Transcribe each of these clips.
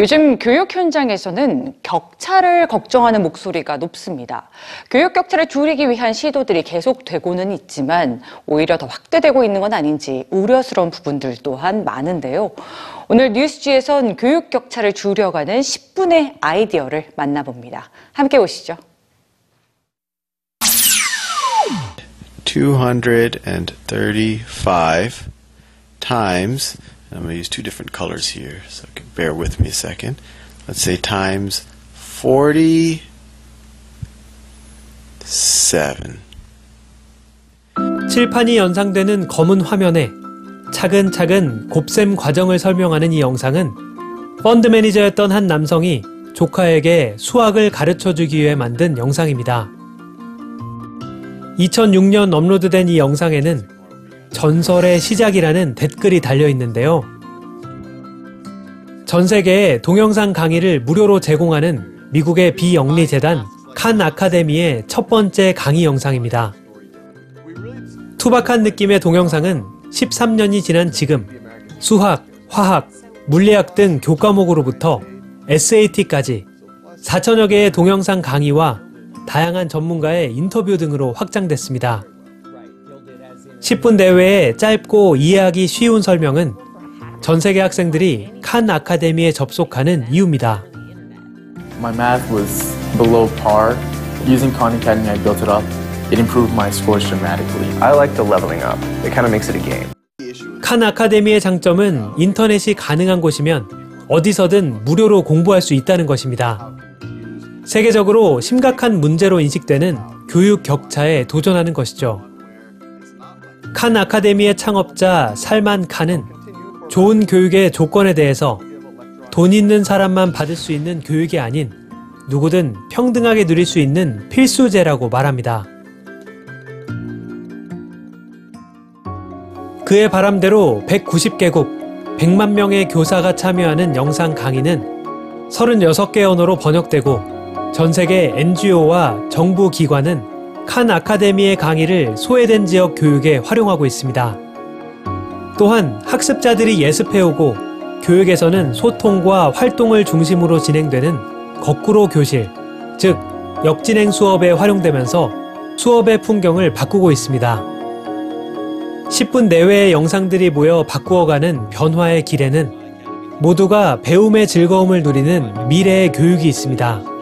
요즘 교육 현장에서는 격차를 걱정하는 목소리가 높습니다. 교육 격차를 줄이기 위한 시도들이 계속되고는 있지만 오히려 더 확대되고 있는 건 아닌지 우려스러운 부분들 또한 많은데요. 오늘 뉴스지에선 교육 격차를 줄여가는 10분의 아이디어를 만나봅니다. 함께 보시죠. 235 times, I'm going to use two different colors here, so bear with me a second. Let's say times 47. 칠판이 연상되는 검은 화면에 차근차근 곱셈 과정을 설명하는 이 영상은 펀드 매니저였던 한 남성이 조카에게 수학을 가르쳐 주기 위해 만든 영상입니다. 2006년 업로드된 이 영상에는 전설의 시작이라는 댓글이 달려 있는데요. 전 세계에 동영상 강의를 무료로 제공하는 미국의 비영리 재단 칸 아카데미의 첫 번째 강의 영상입니다. 투박한 느낌의 동영상은 13년이 지난 지금 수학, 화학, 물리학 등 교과목으로부터 SAT까지 4천여 개의 동영상 강의와 다양한 전문가의 인터뷰 등으로 확장됐습니다. 10분 내외의 짧고 이해하기 쉬운 설명은 전 세계 학생들이 칸 아카데미에 접속하는 이유입니다. My math was below par. Using Khan Academy, I built it up. It improved my scores dramatically. I like the leveling up. It kind of makes it a game. 칸 아카데미의 장점은 인터넷이 가능한 곳이면 어디서든 무료로 공부할 수 있다는 것입니다. 세계적으로 심각한 문제로 인식되는 교육 격차에 도전하는 것이죠. 칸 아카데미의 창업자 살만 칸은 좋은 교육의 조건에 대해서 돈 있는 사람만 받을 수 있는 교육이 아닌 누구든 평등하게 누릴 수 있는 필수제라고 말합니다. 그의 바람대로 190개국 100만 명의 교사가 참여하는 영상 강의는 36개 언어로 번역되고 전 세계 NGO와 정부 기관은 칸 아카데미의 강의를 소외된 지역 교육에 활용하고 있습니다. 또한 학습자들이 예습해오고 교육에서는 소통과 활동을 중심으로 진행되는 거꾸로 교실, 즉 역진행 수업에 활용되면서 수업의 풍경을 바꾸고 있습니다. 10분 내외의 영상들이 모여 바꾸어가는 변화의 길에는 모두가 배움의 즐거움을 누리는 미래의 교육이 있습니다.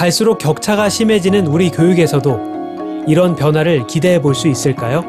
갈수록 격차가 심해지는 우리 교육에서도 이런 변화를 기대해 볼 수 있을까요?